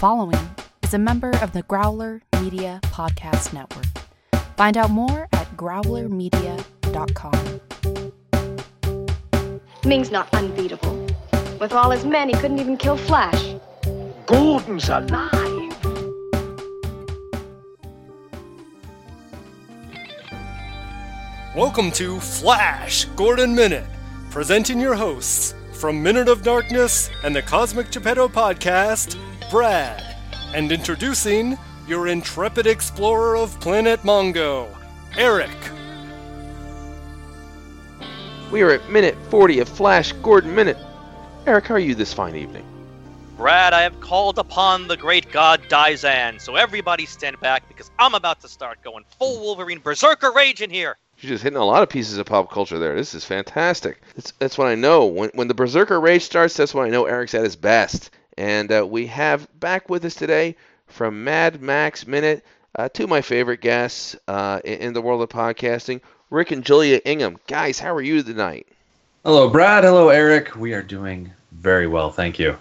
following is a member of the Growler Media Podcast Network. Find out more at growlermedia.com. Ming's not unbeatable. With all his men, he couldn't even kill Flash. Gordon's alive. Welcome to Flash Gordon Minute, presenting your hosts from Minute of Darkness and the Cosmic Geppetto podcast, Brad, and introducing your intrepid explorer of Planet Mongo, Eric. We are at minute 40 of Flash Gordon Minute. Eric, how are you this fine evening? Brad, I have called upon the great god Daizan, so everybody stand back because I'm about to start going full Wolverine Berserker Rage in here. You're just hitting a lot of pieces of pop culture there. This is fantastic. That's, that's what I know. When, when the Berserker Rage starts, that's when I know Eric's at his best. And uh, we have back with us today from Mad Max Minute uh, two of my favorite guests uh, in, in the world of podcasting, Rick and Julia Ingham. Guys, how are you tonight? Hello, Brad. Hello, Eric. We are doing very well, thank you.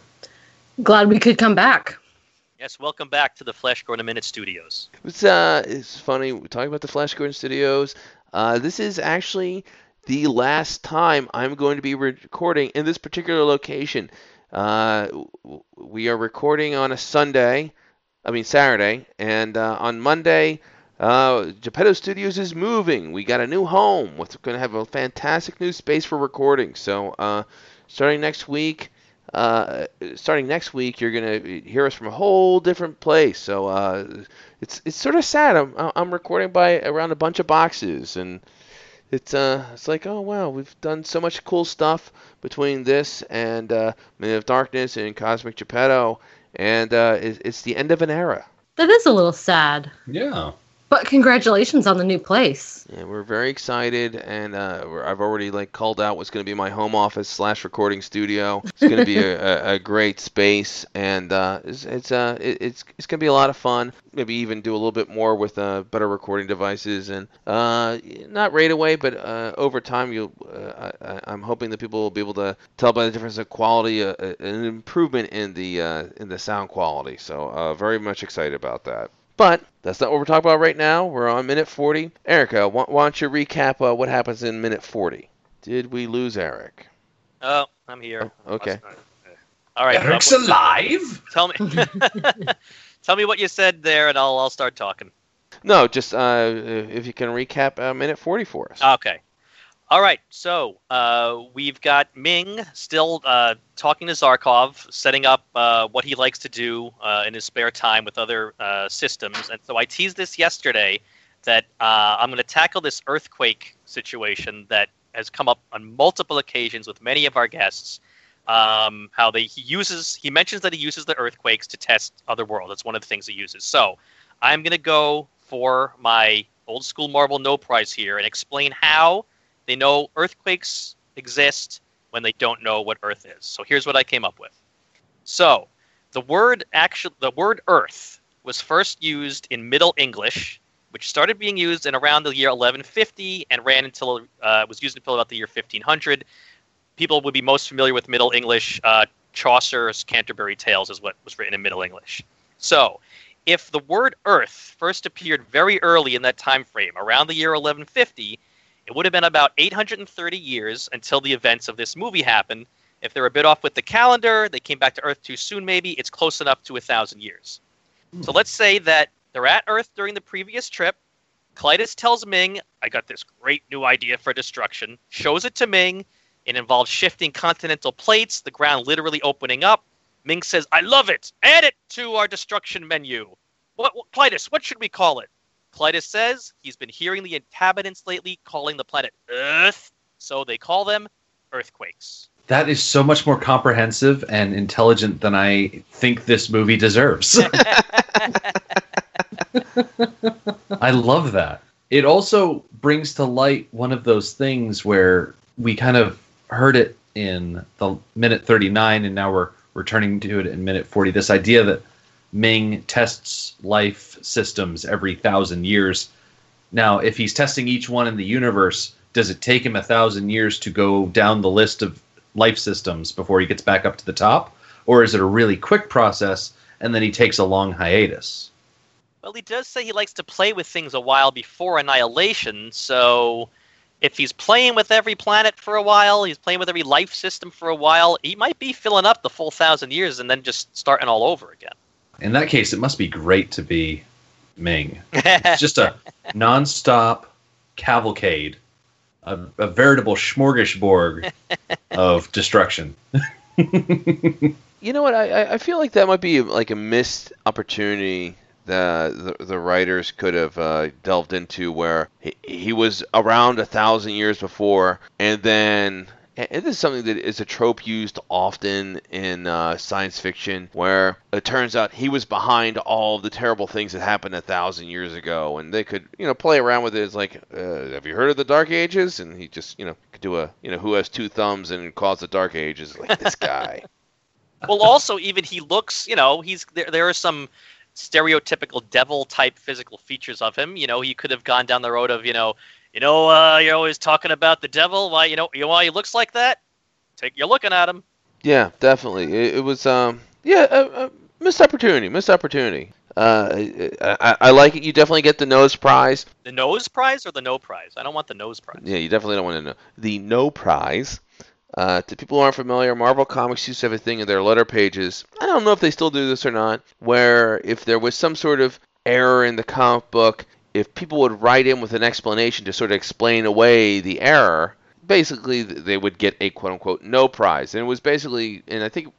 Glad we could come back. Yes, welcome back to the Flash Gordon Minute Studios. It's uh, it's funny we're talking about the Flash Gordon Studios. Uh, this is actually the last time I'm going to be recording in this particular location. Uh, we are recording on a Sunday, I mean Saturday, and uh, on Monday, uh, Geppetto Studios is moving. We got a new home. We're going to have a fantastic new space for recording. So uh, starting next week, uh, starting next week, you're going to hear us from a whole different place. So uh, it's it's sort of sad. I'm I'm recording by around a bunch of boxes, and it's uh it's like oh wow, we've done so much cool stuff between this and uh, Minute of Darkness and Cosmic Geppetto, and uh, it's, it's the end of an era. That is a little sad. Yeah. But congratulations on the new place. Yeah, we're very excited, and uh, we're- I've already like called out what's going to be my home office slash recording studio. It's going to be a, a, a great space, and uh, it's it's uh it, it's it's going to be a lot of fun. Maybe even do a little bit more with uh, better recording devices, and uh, not right away, but uh, over time. Uh, I, I'm hoping that people will be able to tell by the difference of quality, an improvement in the uh, in the sound quality. So uh, very much excited about that. But that's not what we're talking about right now. We're on minute 40. Erica, why, why don't you recap uh, what happens in minute 40? Did we lose Eric? Oh, I'm here. Oh, okay. All right. Eric's well, alive? Tell me, tell me what you said there, and I'll I'll start talking. No, just uh, if you can recap uh, minute 40 for us. Okay. All right. So uh, we've got Ming still uh, talking to Zarkov, setting up uh, what he likes to do uh, in his spare time with other uh, systems. And so I teased this yesterday that uh, I'm going to tackle this earthquake situation that has come up on multiple occasions with many of our guests. Um, how they he uses he mentions that he uses the earthquakes to test other worlds. That's one of the things he uses. So I'm going to go for my old school Marvel no prize here and explain how they know earthquakes exist when they don't know what Earth is. So here's what I came up with. So the word actually, the word Earth was first used in Middle English, which started being used in around the year 1150 and ran until uh, was used until about the year 1500. People would be most familiar with Middle English. Uh, Chaucer's Canterbury Tales is what was written in Middle English. So if the word Earth first appeared very early in that time frame, around the year 1150, it would have been about 830 years until the events of this movie happened. If they're a bit off with the calendar, they came back to Earth too soon, maybe, it's close enough to a thousand years. Hmm. So let's say that they're at Earth during the previous trip. Klytus tells Ming, I got this great new idea for destruction, shows it to Ming. It involves shifting continental plates, the ground literally opening up. Ming says, I love it. Add it to our destruction menu. What, what Klytus, what should we call it? Klytus says he's been hearing the inhabitants lately calling the planet Earth, so they call them earthquakes. That is so much more comprehensive and intelligent than I think this movie deserves. I love that. It also brings to light one of those things where we kind of heard it in the minute 39 and now we're returning to it in minute 40 this idea that Ming tests life systems every thousand years. Now, if he's testing each one in the universe, does it take him a thousand years to go down the list of life systems before he gets back up to the top? Or is it a really quick process and then he takes a long hiatus. Well, he does say he likes to play with things a while before annihilation, so if he's playing with every planet for a while, he's playing with every life system for a while, he might be filling up the full thousand years and then just starting all over again. In that case, it must be great to be Ming. It's just a nonstop cavalcade, a, a veritable smorgasbord of destruction. You know what? I, I- I feel like that might be like a missed opportunity that the, the writers could have uh, delved into where he, he was around a thousand years before, and then. And this is something that is a trope used often in uh, science fiction, where it turns out he was behind all the terrible things that happened a thousand years ago, and they could, you know, play around with it. It's like, uh, have you heard of the Dark Ages? And he just, you know, could do a, you know, who has two thumbs and caused the Dark Ages? Like this guy. well, also, even he looks, you know, he's there. There are some stereotypical devil type physical features of him. You know, he could have gone down the road of, you know, you know, uh, you're always talking about the devil. Why, you know, you know why he looks like that? Take, you're looking at him. Yeah, definitely. It, it was, um, yeah, a, a missed opportunity. Missed opportunity. Uh, I, I, I like it. You definitely get the nose prize. The nose prize or the no prize? I don't want the nose prize. Yeah, you definitely don't want to know the no prize. Uh, to people who aren't familiar, Marvel Comics used to have a thing in their letter pages. I don't know if they still do this or not, where if there was some sort of error in the comic book, if people would write in with an explanation to sort of explain away the error, basically they would get a quote unquote no prize. And it was basically, and I think,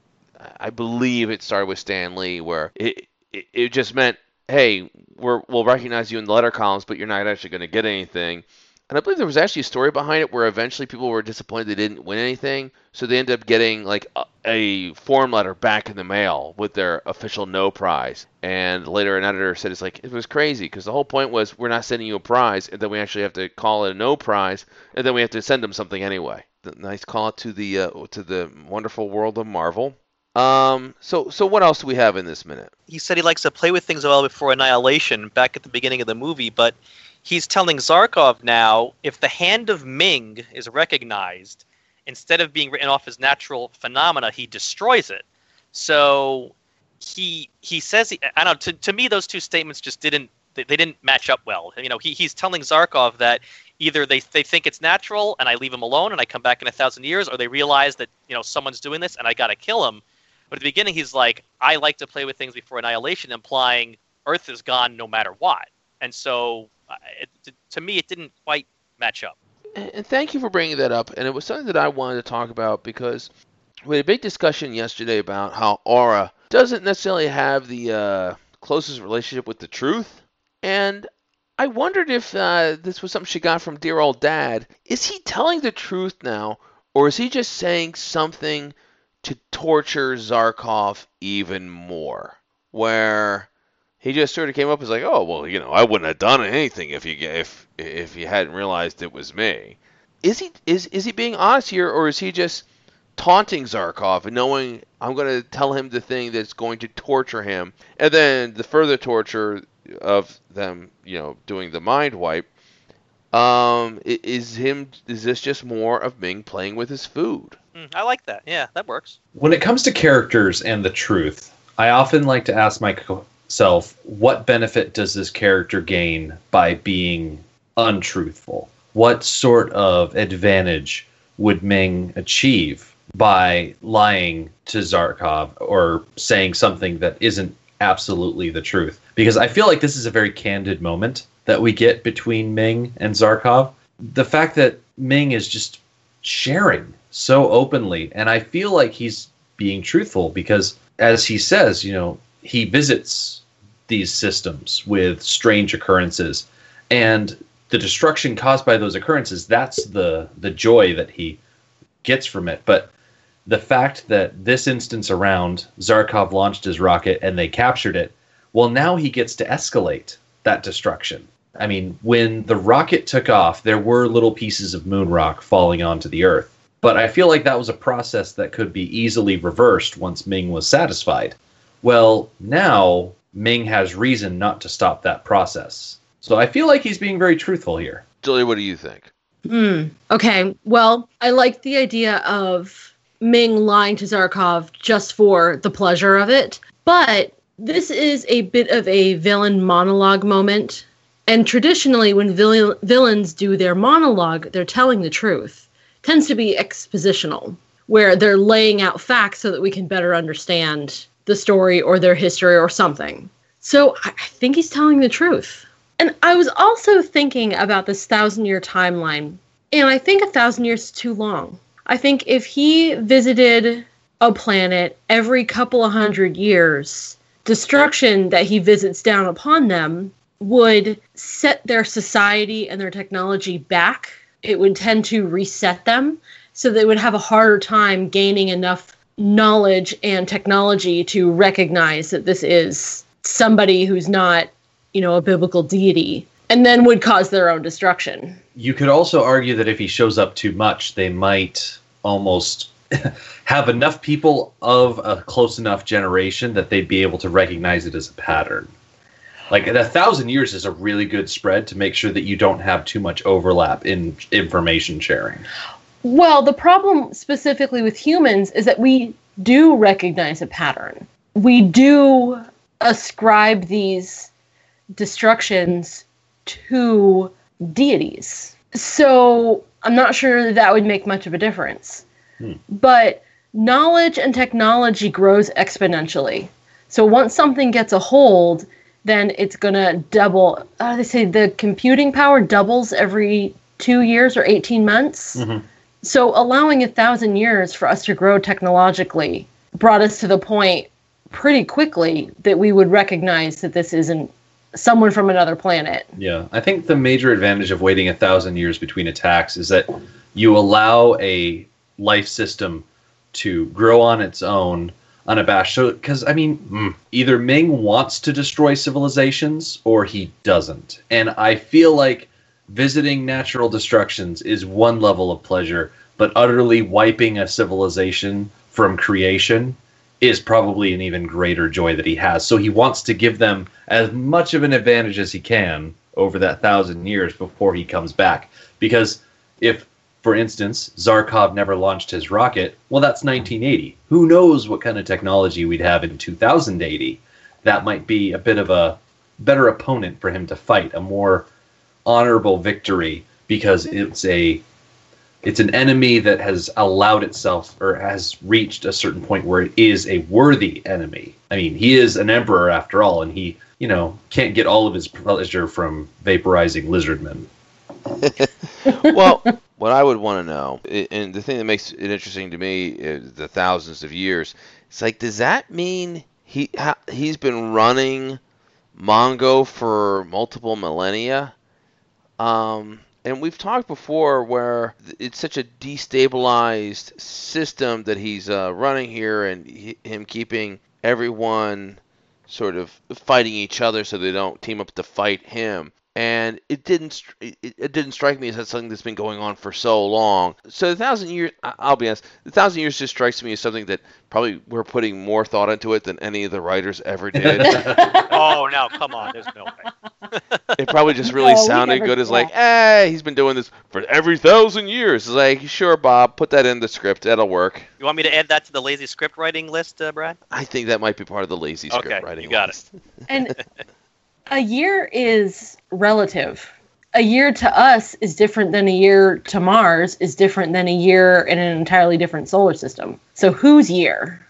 I believe it started with Stan Lee, where it it, it just meant, hey, we're, we'll recognize you in the letter columns, but you're not actually going to get anything. And I believe there was actually a story behind it where eventually people were disappointed they didn't win anything, so they ended up getting like a, a form letter back in the mail with their official no prize. And later an editor said it's like it was crazy because the whole point was we're not sending you a prize, and then we actually have to call it a no prize, and then we have to send them something anyway. Nice call out to the uh, to the wonderful world of Marvel. Um, so so what else do we have in this minute? he said he likes to play with things a while before annihilation back at the beginning of the movie, but he's telling Zarkov now if the hand of Ming is recognized, instead of being written off as natural phenomena, he destroys it. So he he says he, I don't know. To, to me, those two statements just didn't they, they didn't match up well. You know, he, he's telling Zarkov that either they they think it's natural and I leave him alone and I come back in a thousand years, or they realize that you know someone's doing this and I got to kill him. But at the beginning, he's like, I like to play with things before annihilation, implying Earth is gone no matter what. And so, it, to, to me, it didn't quite match up. And thank you for bringing that up. And it was something that I wanted to talk about because we had a big discussion yesterday about how Aura doesn't necessarily have the uh, closest relationship with the truth. And I wondered if uh, this was something she got from dear old dad. Is he telling the truth now, or is he just saying something to torture Zarkov even more? Where he just sort of came up as like, oh well, you know, I wouldn't have done anything if you if if you hadn't realized it was me. Is he is is he being honest here, or is he just taunting Zarkov and knowing I'm going to tell him the thing that's going to torture him, and then the further torture of them, you know, doing the mind wipe. Um, is him? Is this just more of Ming playing with his food? Hmm, I like that. Yeah, that works. When it comes to characters and the truth, I often like to ask myself, what benefit does this character gain by being untruthful? What sort of advantage would Ming achieve by lying to Zarkov or saying something that isn't absolutely the truth? Because I feel like this is a very candid moment that we get between Ming and Zarkov. The fact that Ming is just sharing so openly, and I feel like he's being truthful because, as he says, you know, he visits these systems with strange occurrences, and the destruction caused by those occurrences that's the the joy that he gets from it. But the fact that this instance around zarkov launched his rocket and they captured it well now he gets to escalate that destruction. I mean when the rocket took off there were little pieces of moon rock falling onto the earth. But i feel like that was a process that could be easily reversed once ming was satisfied well now ming has reason not to stop that process so I feel like he's being very truthful here. Julia, what do you think? Hmm. Okay. Well, I like the idea of Ming lying to Zarkov just for the pleasure of it. But this is a bit of a villain monologue moment. And traditionally, when villain, villains do their monologue, they're telling the truth. tends to be expositional, where they're laying out facts so that we can better understand the story or their history or something. So I think he's telling the truth. And I was also thinking about this thousand year timeline, and I think a thousand years is too long. I think if he visited a planet every couple of hundred years, destruction that he visits down upon them would set their society and their technology back. It would tend to reset them so they would have a harder time gaining enough knowledge and technology to recognize that this is somebody who's not, you know, a biblical deity and then would cause their own destruction. You could also argue that if he shows up too much, they might almost have enough people of a close enough generation that they'd be able to recognize it as a pattern. Like a thousand years is a really good spread to make sure that you don't have too much overlap in information sharing. Well, the problem specifically with humans is that we do recognize a pattern. We do ascribe these destructions to deities. So I'm not sure that that would make much of a difference. Hmm. But knowledge and technology grows exponentially. So once something gets a hold, then it's going to double. Uh, they say the computing power doubles every two years or 18 months. Mhm. So allowing a thousand years for us to grow technologically brought us to the point pretty quickly that we would recognize that this isn't someone from another planet. Yeah, I think the major advantage of waiting a thousand years between attacks is that you allow a life system to grow on its own unabashed. So, because I mean, mm, either Ming wants to destroy civilizations or he doesn't, and I feel like visiting natural destructions is one level of pleasure, but utterly wiping a civilization from creation is probably an even greater joy that he has. So he wants to give them as much of an advantage as he can over that thousand years before he comes back. Because if, for instance, Zarkov never launched his rocket, well, that's 1980. Who knows what kind of technology we'd have in 2080? That might be a bit of a better opponent for him to fight, a more honorable victory because it's a it's an enemy that has allowed itself or has reached a certain point where it is a worthy enemy. I mean, he is an emperor after all, and he, you know, can't get all of his pleasure from vaporizing lizardmen. well, what I would want to know, and the thing that makes it interesting to me is the thousands of years. It's like, does that mean he he's been running Mongo for multiple millennia? Um, and we've talked before where it's such a destabilized system that he's uh, running here, and he, him keeping everyone sort of fighting each other so they don't team up to fight him. And it didn't it, it didn't strike me as something that's been going on for so long. So the thousand years, I- I'll be honest, the thousand years just strikes me as something that probably we're putting more thought into it than any of the writers ever did. Oh no, come on, there's no way. it probably just really No, sounded never good as saw. like, eh, he's been doing this for every thousand years. It's like, sure, Bob, put that in the script. That'll work. You want me to add that to the lazy script writing list, uh, Brad? I think that might be part of the lazy script Okay, writing. you got list. And a year is relative. A year to us is different than a year to Mars is different than a year in an entirely different solar system. So whose year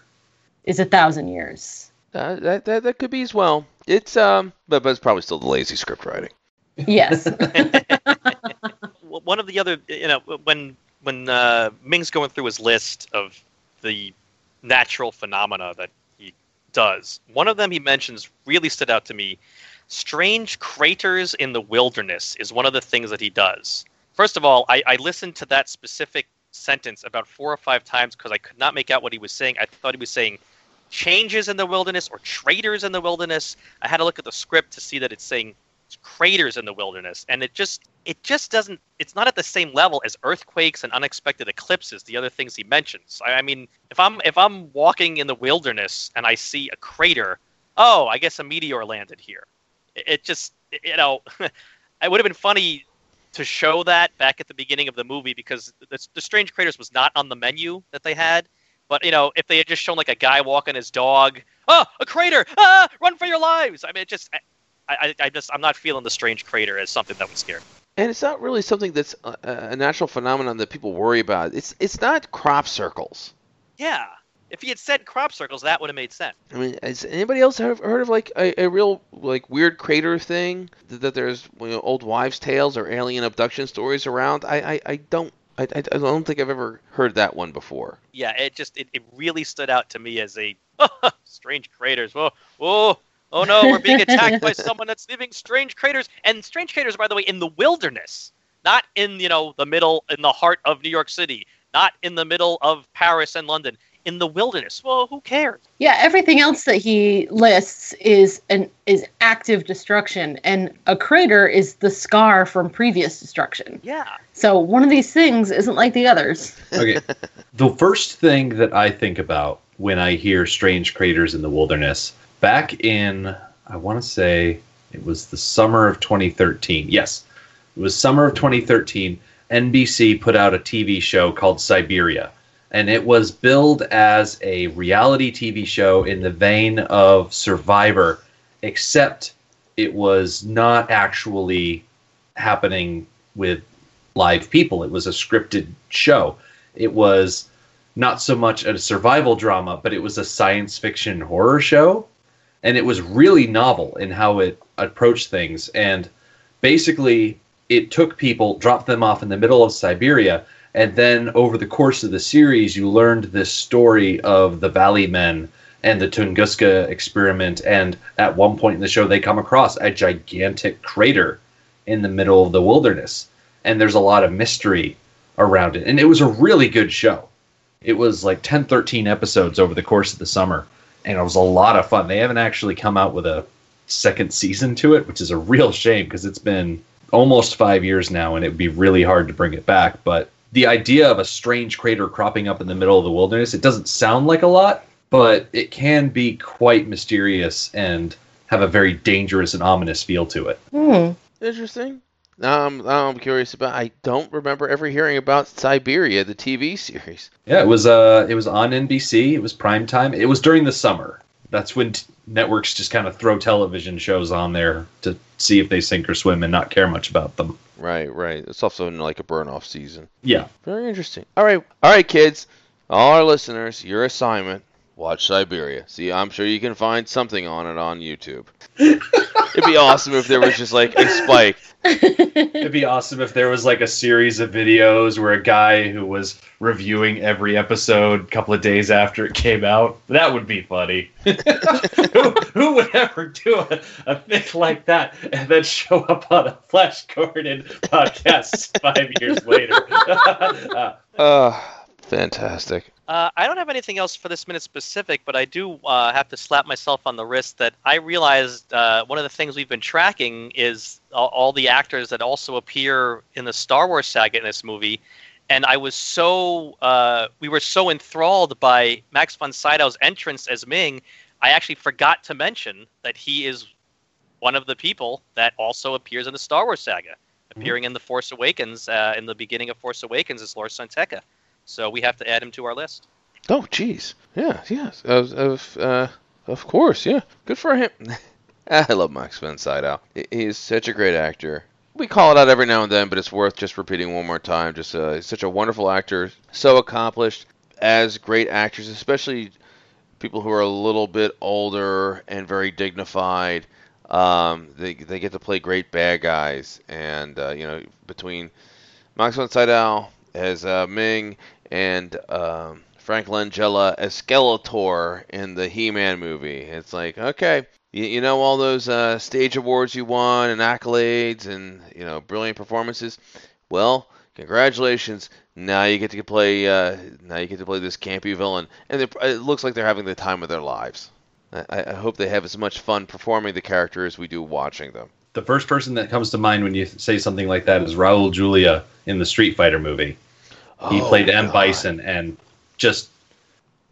is a thousand years? Uh, that, that that could be as well. It's um, but, but it's probably still the lazy script writing. Yes. One of the other, you know, when when uh, Ming's going through his list of the natural phenomena that he does, one of them he mentions really stood out to me. Strange craters in the wilderness is one of the things that he does. First of all, I, I listened to that specific sentence about four or five times because I could not make out what he was saying. I thought he was saying changes in the wilderness or traders in the wilderness. I had to look at the script to see that it's saying craters in the wilderness, and it just it just doesn't. It's not at the same level as earthquakes and unexpected eclipses. The other things he mentions. I, I mean, if I'm if I'm walking in the wilderness and I see a crater, oh, I guess a meteor landed here. It, just you know, it would have been funny to show that back at the beginning of the movie because the, the strange craters was not on the menu that they had But you know, if they had just shown like a guy walking his dog, oh, a crater, ah, run for your lives! I mean, it just, I, I, I just, I'm not feeling the strange crater as something that would scare me. And it's not really something that's a, a natural phenomenon that people worry about. It's it's not crop circles. Yeah, if he had said crop circles, that would have made sense. I mean, has anybody else heard, heard of like a, a real like weird crater thing that, that there's you know, old wives' tales or alien abduction stories around? I I, I don't. I, I I don't think I've ever heard that one before. Yeah, it just, it, it really stood out to me as a strange craters. Whoa, whoa. Oh no, we're being attacked by someone that's leaving strange craters. And strange craters, by the way, in the wilderness, not in you know the middle, in the heart of New York City, not in the middle of Paris and London, in the wilderness. Well, who cares? Yeah, everything else that he lists is an is active destruction, and a crater is the scar from previous destruction. Yeah. So one of these things isn't like the others. Okay. the first thing that I think about when I hear strange craters in the wilderness, back in, I want to say it was the summer of 2013. Yes, it was summer of 2013. NBC put out a TV show called Siberia. And it was billed as a reality TV show in the vein of Survivor, except it was not actually happening with live people. It was a scripted show. It was not so much a survival drama, but it was a science fiction horror show. And it was really novel in how it approached things. And basically, it took people, dropped them off in the middle of Siberia, and then over the course of the series, you learned this story of the Valley Men and the Tunguska experiment. And at one point in the show, they come across a gigantic crater in the middle of the wilderness. And there's a lot of mystery around it. And it was a really good show. It was like 10, 13 episodes over the course of the summer. And it was a lot of fun. They haven't actually come out with a second season to it, which is a real shame because it's been almost five years now and it would be really hard to bring it back. But the idea of a strange crater cropping up in the middle of the wilderness, it doesn't sound like a lot, but it can be quite mysterious and have a very dangerous and ominous feel to it. Hmm. Interesting. Now I'm, now I'm curious about. I don't remember ever hearing about Siberia, the TV series. Yeah, it was uh it was on NBC, it was prime time. It was during the summer. That's when t- networks just kind of throw television shows on there to see if they sink or swim and not care much about them. Right, right. It's also in like a burn off season. Yeah. Very interesting. All right, all right, kids, all our listeners, your assignment: watch Siberia. See, I'm sure you can find something on it on YouTube. It'd be awesome if there was just like a spike. It'd be awesome if there was like a series of videos where a guy who was reviewing every episode a couple of days after it came out. That would be funny. who, who would ever do a, a thing like that and then show up on a Flash Gordon podcast five years later? Uh, Uh, fantastic. Uh, I don't have anything else for this minute specific, but I do uh, have to slap myself on the wrist that I realized uh, one of the things we've been tracking is all, all the actors that also appear in the Star Wars saga in this movie. And I was so, uh, we were so enthralled by Max von Sydow's entrance as Ming, I actually forgot to mention that he is one of the people that also appears in the Star Wars saga, appearing in The Force Awakens, uh, in the beginning of Force Awakens as Lor San Tekka. So we have to add him to our list. Oh, jeez. Yeah, yes. Of, of, uh, of course, yeah. Good for him. I love Max von Sydow. He's such a great actor. We call it out every now and then, but it's worth just repeating one more time. Just uh, he's such a wonderful actor, so accomplished as great actors, especially people who are a little bit older and very dignified. Um, they they get to play great bad guys, and uh, you know between Max von Sydow as uh, Ming and um, Frank Langella as Skeletor in the He-Man movie. It's like, okay, you, you know all those uh, stage awards you won and accolades and you know brilliant performances. Well, congratulations. Now you get to play. Uh, now you get to play this campy villain, and it looks like they're having the time of their lives. I, I hope they have as much fun performing the character as we do watching them. The first person that comes to mind when you say something like that is Raul Julia in the Street Fighter movie. He Oh, played M. God. Bison and just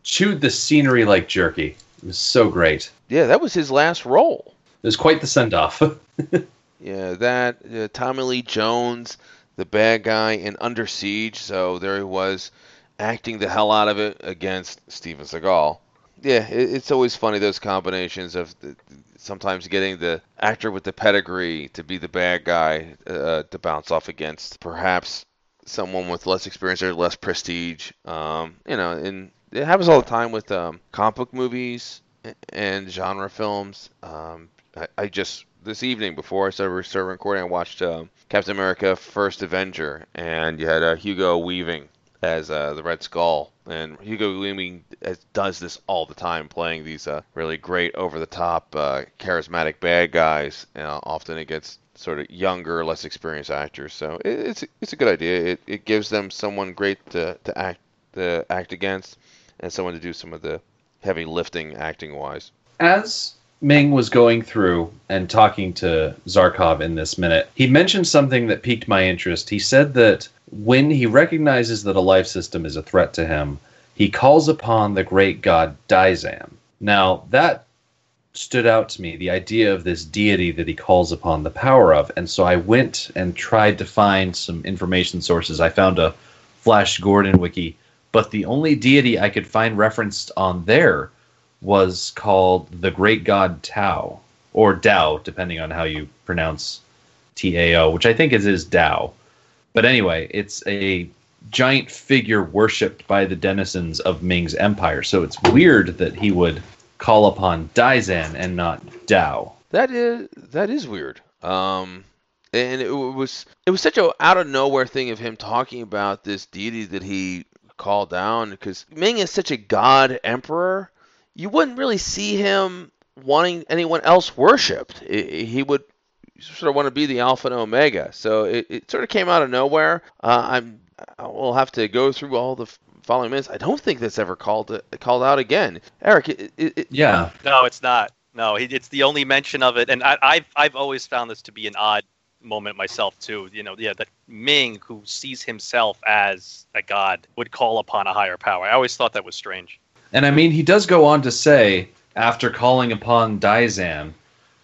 chewed the scenery like jerky. It was so great. Yeah, that was his last role. It was quite the send off. Yeah, that uh, Tommy Lee Jones, the bad guy in Under Siege. So there he was acting the hell out of it against Steven Seagal. Yeah, it, it's always funny those combinations of the, sometimes getting the actor with the pedigree to be the bad guy uh, to bounce off against perhaps someone with less experience or less prestige. Um, you know, and it happens all the time with um, comic book movies and genre films. Um, I, I just this evening before I started, started recording, I watched uh, Captain America: First Avenger, and you had uh, Hugo Weaving as uh, the Red Skull, and Hugo Weaving does this all the time, playing these uh, really great, over-the-top, uh, charismatic bad guys, you know, often against sort of younger, less experienced actors. So it, it's it's a good idea. It, it gives them someone great to, to act to act against, and someone to do some of the heavy lifting acting wise. As Ming was going through and talking to Zarkov in this minute, he mentioned something that piqued my interest. He said that when he recognizes that a life system is a threat to him, he calls upon the great god Daizan. Now, that stood out to me, the idea of this deity that he calls upon the power of. And so I went and tried to find some information sources. I found a Flash Gordon wiki, but the only deity I could find referenced on there was called the great god Tao, or Dao, depending on how you pronounce T A O, which I think is his Tao. But anyway, it's a giant figure worshipped by the denizens of Ming's empire. So it's weird that he would call upon Daizan and not Dao. That is that is weird. Um, and it was it was such a out of nowhere thing of him talking about this deity that he called down because Ming is such a god emperor. You wouldn't really see him wanting anyone else worshipped. He would sort of want to be the alpha and omega. So it, it sort of came out of nowhere. Uh, I'm we'll have to go through all the following minutes. I don't think that's ever called uh, called out again. Eric, it, it, yeah, no, it's not. No, it's the only mention of it, and I, I've I've always found this to be an odd moment myself too. You know, yeah, that Ming, who sees himself as a god, would call upon a higher power. I always thought that was strange. And I mean, he does go on to say, after calling upon Daizan,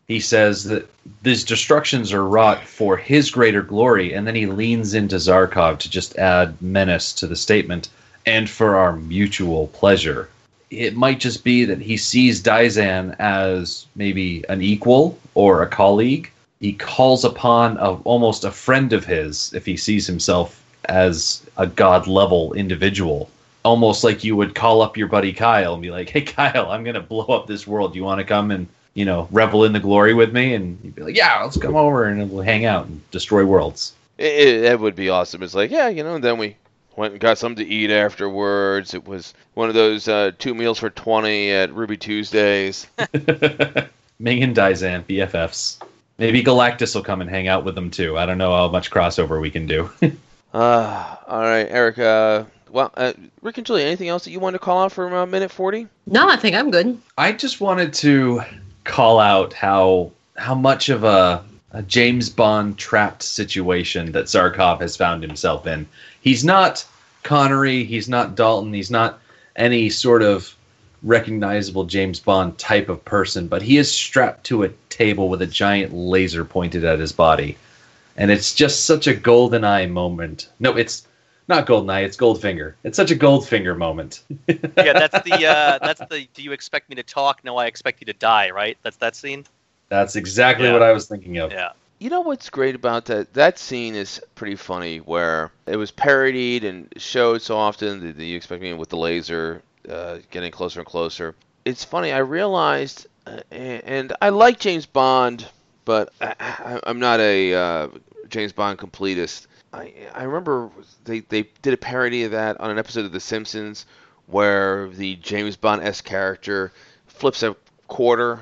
he says that these destructions are wrought for his greater glory, and then he leans into Zarkov to just add menace to the statement, and for our mutual pleasure. It might just be that he sees Daizan as maybe an equal or a colleague. He calls upon a, almost a friend of his if he sees himself as a god level individual. Almost like you would call up your buddy Kyle and be like, "Hey Kyle, I'm gonna blow up this world. You want to come and you know, revel in the glory with me, and you'd be like, yeah, let's come over and we'll hang out and destroy worlds. It, it, that would be awesome. It's like, yeah, you know, and then we went and got something to eat afterwards. It was one of those uh, two meals for 20 at Ruby Tuesdays. Ming and Daizan, BFFs. Maybe Galactus will come and hang out with them too. I don't know how much crossover we can do. uh, all right, Eric. Uh, well, uh, Rick and Julie, anything else that you wanted to call out for uh, minute 40? No, I think I'm good. I just wanted to call out how how much of a, a James Bond trapped situation that Zarkov has found himself in. He's not Connery, he's not Dalton, he's not any sort of recognizable James Bond type of person, but he is strapped to a table with a giant laser pointed at his body. And it's just such a golden eye moment. No, it's not Goldeneye, it's Goldfinger. It's such a Goldfinger moment. yeah, that's the uh, that's the. Do you expect me to talk? No, I expect you to die. Right? That's that scene. That's exactly yeah. what I was thinking of. Yeah. You know what's great about that? That scene is pretty funny, where it was parodied and showed so often that you expect me with the laser uh, getting closer and closer. It's funny. I realized, uh, and I like James Bond, but I, am not a uh, James Bond completist. I I remember they they did a parody of that on an episode of The Simpsons where the James Bond s character flips a quarter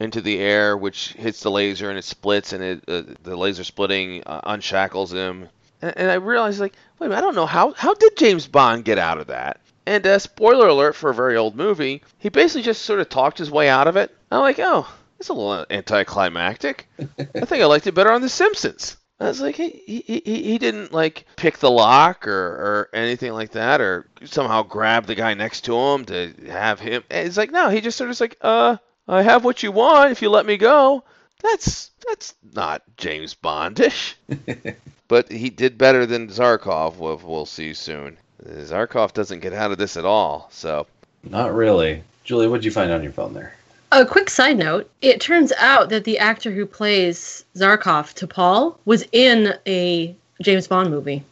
into the air, which hits the laser and it splits, and it uh, the laser splitting uh, unshackles him. And, and, I realized, like, wait a minute, I don't know how how did James Bond get out of that? And uh, spoiler alert for a very old movie, he basically just sort of talked his way out of it. I'm like, oh, it's a little anticlimactic. I think I liked it better on The Simpsons. I was like, he, he, he didn't like pick the lock or, or anything like that, or somehow grab the guy next to him to have him. It's like, no, he just sort of like, uh, I have what you want if you let me go. That's that's not James Bondish. but he did better than Zarkov. We'll, we'll see soon. Zarkov doesn't get out of this at all. So Not really. Julie, what'd you find on your phone there? A quick side note it turns out that the actor who plays Zarkov Topol was in a James Bond movie.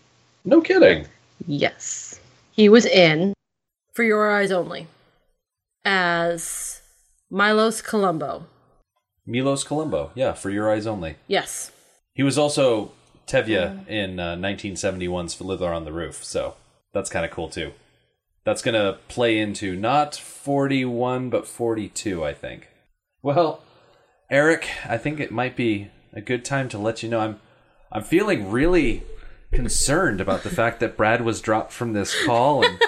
No kidding. Yes. He was in For Your Eyes Only as Milos Columbo. Milos Columbo. Yeah, for your eyes only. Yes. He was also Tevye in uh, 1971's Fiddler on the Roof, so that's kind of cool too. That's going to play into not 41, but 42, I think. Well, Eric, I think it might be a good time to let you know I'm I'm feeling really concerned about the fact that Brad was dropped from this call and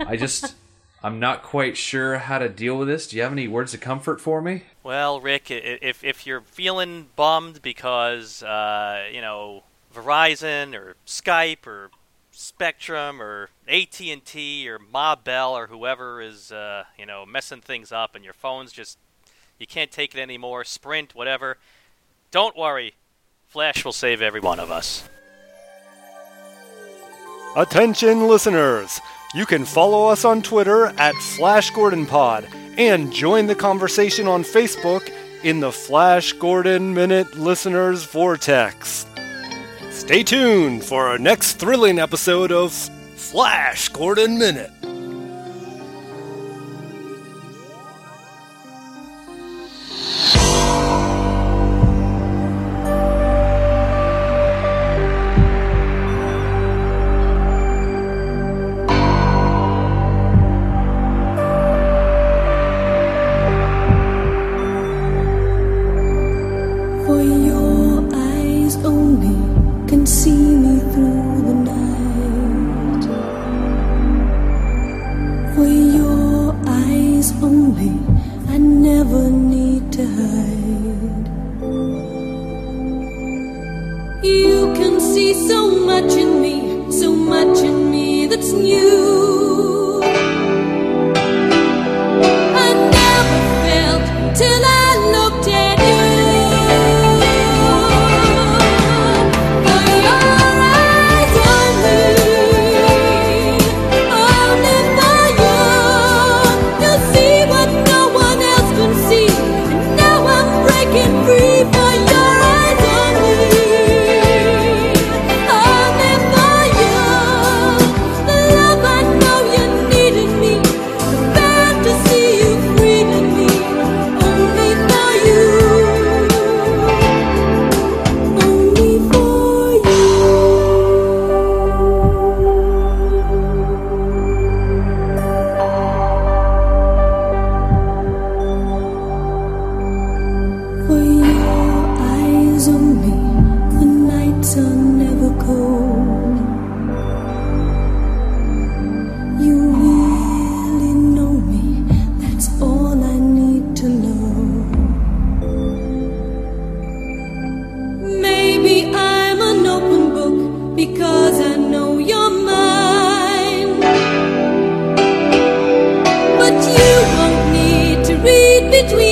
I just I'm not quite sure how to deal with this. Do you have any words of comfort for me? Well, Rick, if if you're feeling bummed because uh, you know Verizon or Skype or Spectrum or AT and T or Ma Bell or whoever is uh, you know messing things up and your phone's just you can't take it anymore, Sprint, whatever. Don't worry, Flash will save every one of us. Attention listeners! You can follow us on Twitter at Flash Gordon Pod and join the conversation on Facebook in the Flash Gordon Minute Listeners Vortex. Stay tuned for our next thrilling episode of Flash Gordon Minute. between